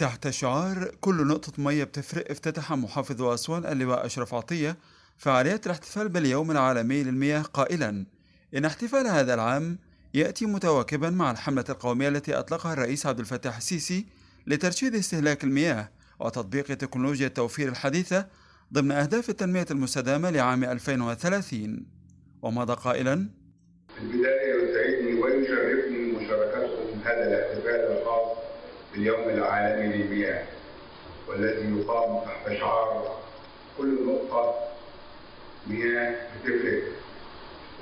تحت شعار كل نقطة مية بتفرق افتتح محافظ أسوان اللواء أشرف عطية فعاليات الاحتفال باليوم العالمي للمياه قائلا إن احتفال هذا العام يأتي متواكبا مع الحملة القومية التي أطلقها الرئيس عبد الفتاح السيسي لترشيد استهلاك المياه وتطبيق تكنولوجيا التوفير الحديثة ضمن أهداف التنمية المستدامة لعام 2030 ومضى قائلا؟ في البداية يسعدني ويشرفني مشاركتكم هذا باليوم العالمي للمياه والذي يقام تحت شعار كل نقطة مياه بتفرق.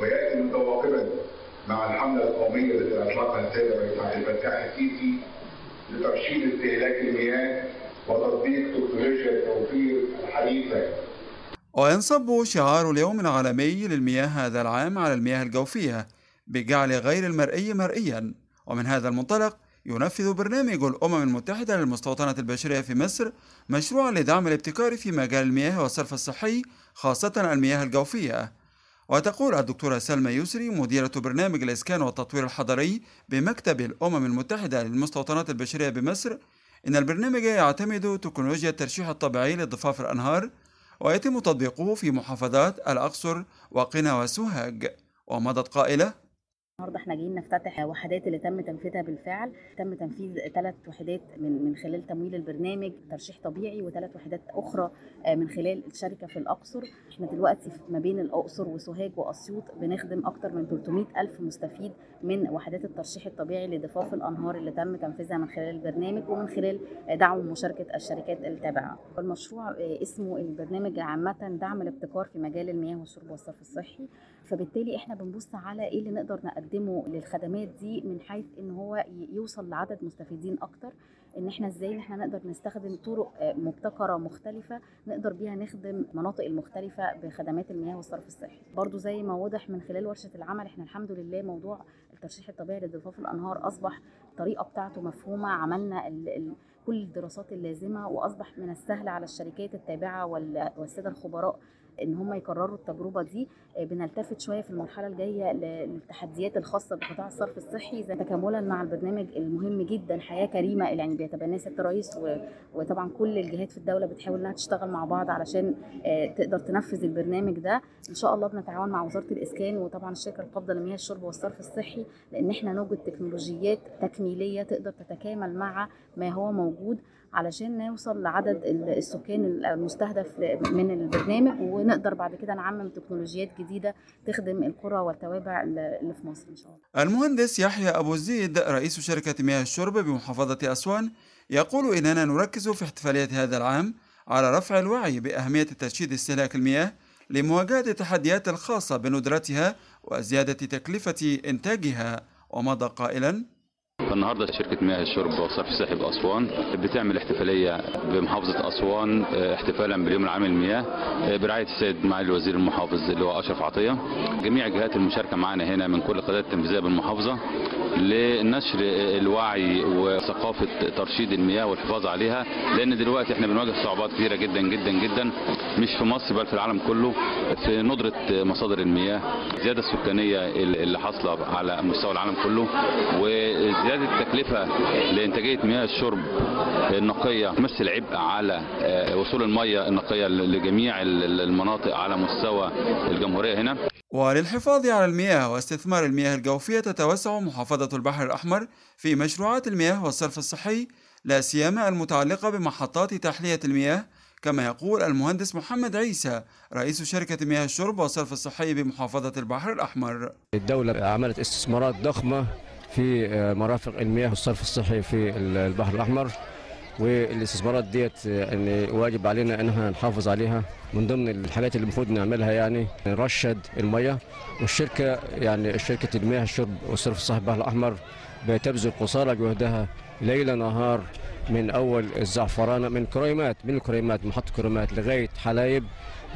ويأتي متواكبا مع الحملة القومية التي أطلقها السيد الرئيس عبد الفتاح السيسي لترشيد استهلاك المياه وتطبيق تكنولوجيا التوفير الحديثة. وينصب شعار اليوم العالمي للمياه هذا العام على المياه الجوفية بجعل غير المرئي مرئيا. ومن هذا المنطلق ينفذ برنامج الأمم المتحدة للمستوطنة البشرية في مصر مشروعا لدعم الابتكار في مجال المياه والصرف الصحي خاصة المياه الجوفية. وتقول الدكتورة سلمى يسري مديرة برنامج الإسكان والتطوير الحضري بمكتب الأمم المتحدة للمستوطنات البشرية بمصر إن البرنامج يعتمد تكنولوجيا الترشيح الطبيعي لضفاف الأنهار ويتم تطبيقه في محافظات الأقصر وقنا وسوهاج. ومضت قائلة النهارده إحنا جايين نفتتح وحدات اللي تم تنفيذها بالفعل. تم تنفيذ ثلاث وحدات من من خلال تمويل البرنامج ترشيح طبيعي وثلاث وحدات أخرى من خلال الشركة في الأقصر. إحنا دلوقتي ما بين الأقصر وسوهاج وأسيوط بنخدم أكثر من 300 ألف مستفيد من وحدات الترشيح الطبيعي لضفاف الأنهار اللي تم تنفيذها من خلال البرنامج ومن خلال دعم ومشاركه الشركات التابعة. المشروع اسمه البرنامج عامة دعم الابتكار في مجال المياه والشرب والصرف الصحي. فبالتالي إحنا بنبص على إيه اللي نقدر نقدمه للخدمات دي من حيث إن هو يوصل لعدد مستفيدين أكتر. إن إحنا إزاي إن إحنا نقدر نستخدم طرق مبتكرة مختلفة نقدر بيها نخدم المناطق المختلفة بخدمات المياه والصرف الصحي. برضو زي ما واضح من خلال ورشة العمل إحنا الحمد لله موضوع الترشيح الطبيعي لضفاف الأنهار أصبح الطريقة بتاعته مفهومة عملنا ال ال كل الدراسات اللازمة وأصبح من السهل على الشركات التابعة والسادة الخبراء إن هم يكرروا التجربة دي بنلتفت شوية في المرحلة الجاية للتحديات الخاصة بقطاع الصرف الصحي زي تكاملا مع البرنامج المهم جدا حياة كريمة اللي يعني بيتبناه سياده الرئيس وطبعا كل الجهات في الدولة بتحاول إنها تشتغل مع بعض علشان تقدر تنفذ البرنامج ده. إن شاء الله بنتعاون مع وزارة الإسكان وطبعا الشركة القابضه لمياه الشرب والصرف الصحي لأن إحنا نوجد تكنولوجيات تكميلية تقدر تتكامل مع ما هو موجود. علشان نوصل لعدد السكان المستهدف من البرنامج ونقدر بعد كده نعمم تكنولوجيات جديدة تخدم القرى والتوابع اللي في مصر إن شاء الله. المهندس يحيى أبو زيد رئيس شركة مياه الشرب بمحافظة أسوان يقول إننا نركز في احتفالية هذا العام على رفع الوعي بأهمية ترشيد استهلاك المياه لمواجهة التحديات الخاصة بندرتها وزيادة تكلفة إنتاجها ومضى قائلا فالنهارده شركة مياه الشرب والصرف الصحي باسوان بتعمل احتفالية بمحافظة أسوان احتفالا باليوم العام للمياه برعاية السيد معالي الوزير المحافظ اللي هو أشرف عطية. جميع الجهات المشاركة معانا هنا من كل القيادات التنفيذية بالمحافظة لنشر الوعي وثقافة ترشيد المياه والحفاظ عليها لأن دلوقتي إحنا بنواجه صعوبات كثيرة جدا جدا جدا مش في مصر بل في العالم كله في ندرة مصادر المياه الزيادة السكانية اللي حاصلة على مستوى العالم كله وزيادة زياده التكلفة لإنتاجية مياه الشرب النقية تمثل عبء على وصول المياه النقية لجميع المناطق على مستوى الجمهورية هنا. وللحفاظ على المياه واستثمار المياه الجوفية تتوسع محافظة البحر الأحمر في مشروعات المياه والصرف الصحي لا سيما المتعلقة بمحطات تحلية المياه كما يقول المهندس محمد عيسى رئيس شركة مياه الشرب والصرف الصحي بمحافظة البحر الأحمر. الدولة عملت استثمارات ضخمة في مرافق المياه والصرف الصحي في البحر الأحمر والاستثمارات ديت يعني واجب علينا انها نحافظ عليها. من ضمن الحاجات اللي المفروض نعملها يعني نرشد المياه والشركة يعني شركة المياه الشرب والصرف الصحي البحر الأحمر بتبذل قصارى جهدها ليل نهار من أول الزعفرانة من كريمات من الكريمات محطه كريمات لغاية حلايب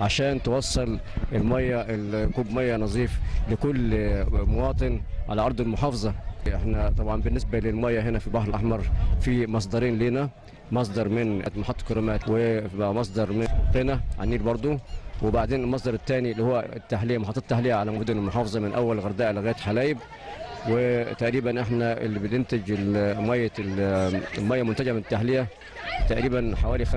عشان توصل المية الكوب مية نظيف لكل مواطن على أرض المحافظة. إحنا طبعا بالنسبة للمية هنا في البحر الأحمر في مصدرين لنا مصدر من محطة كريمات ومصدر من قنا على النيل برضو. وبعدين المصدر الثاني اللي هو التحلية محطة التحلية على مدن المحافظة من أول الغردقه لغاية حلايب. وتقريبا إحنا اللي بننتج المية المية منتجة من التحلية تقريبا حوالي 50%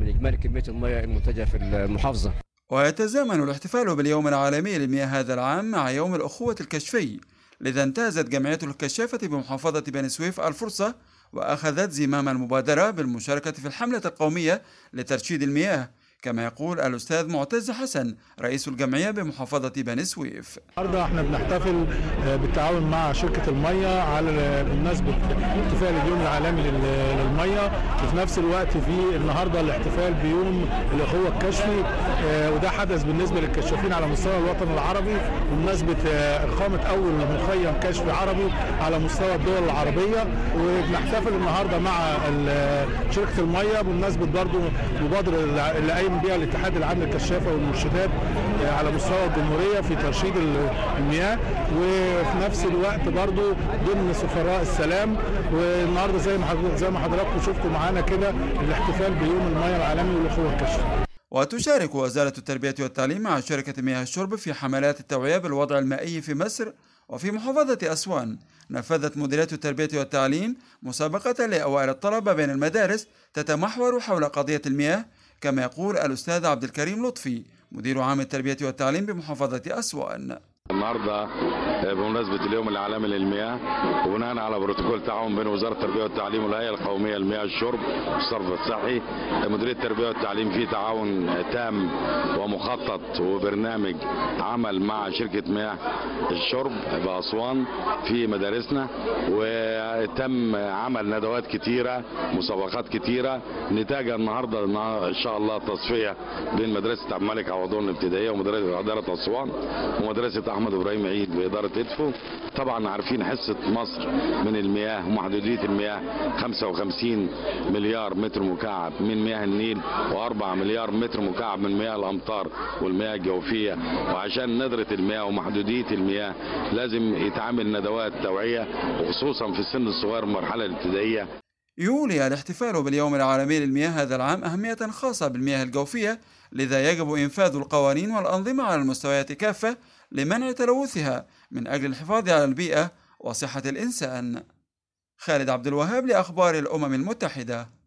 من إجمالي كمية المية المنتجة في المحافظة. ويتزامن الاحتفال باليوم العالمي للمياه هذا العام مع يوم الأخوة الكشفي. لذا انتهزت جمعية الكشافة بمحافظة بني سويف الفرصة وأخذت زمام المبادرة بالمشاركة في الحملة القومية لترشيد المياه. كما يقول الأستاذ معتز حسن رئيس الجمعية بمحافظة بني سويف. النهارده إحنا بنحتفل بالتعاون مع شركة المية على بمناسبة احتفال اليوم العالمي للمية. وفي نفس الوقت في النهارده الاحتفال بيوم الأخوة الكشفي وده حدث بالنسبة للكشافين على مستوى الوطن العربي. بمناسبة إقامة أول مخيم كشفي عربي على مستوى الدول العربية. وبنحتفل النهارده مع شركة المية. بمناسبة برضو مبادرة اللي قايم بها الاتحاد العام للكشافة والمرشدات على مستوى الجمهورية في ترشيد المياه وفي نفس الوقت برضو ضمن سفراء السلام والنهاردة زي ما زي ما حضراتكم شفتوا معانا كده الاحتفال بيوم المياه العالمي والاخوه الكشفيه. وتشارك وزارة التربية والتعليم مع شركة مياه الشرب في حملات التوعية بالوضع المائي في مصر وفي محافظة أسوان نفذت مديرية التربية والتعليم مسابقة لأوائل الطلبة بين المدارس تتمحور حول قضية المياه كما يقول الأستاذ عبد الكريم لطفي مدير عام التربية والتعليم بمحافظة أسوان. النهارده بمناسبة اليوم العالمي للمياه وبناء على بروتوكول تعاون بين وزارة التربية والتعليم والهيئة القومية للمياه الشرب والصرف الصحي مديرية التربية والتعليم في تعاون تام ومخطط وبرنامج عمل مع شركة مياه الشرب بأسوان في مدارسنا وتم عمل ندوات كتيرة مسابقات كتيرة نتاجها النهارده إن شاء الله تصفية بين مدرسة عبد الملك عوضون الابتدائية ومدرسه اداره أسوان ومدرسة احمد إبراهيم عيد بإدارة إدفو. طبعا عارفين حصة مصر من المياه ومحدوديه المياه 55 مليار متر مكعب. من مياه النيل و4 مليار متر مكعب من مياه الأمطار والمياه الجوفية. وعشان ندره المياه ومحدوديه المياه لازم يتعمل ندوات توعية وخصوصا في السن الصغير المرحلة الابتدائية. يولي الاحتفال باليوم العالمي للمياه هذا العام أهمية خاصة بالمياه الجوفية لذا يجب إنفاذ القوانين والأنظمة على المستويات كافة لمنع تلوثها من أجل الحفاظ على البيئة وصحة الإنسان. خالد عبد الوهاب لأخبار الأمم المتحدة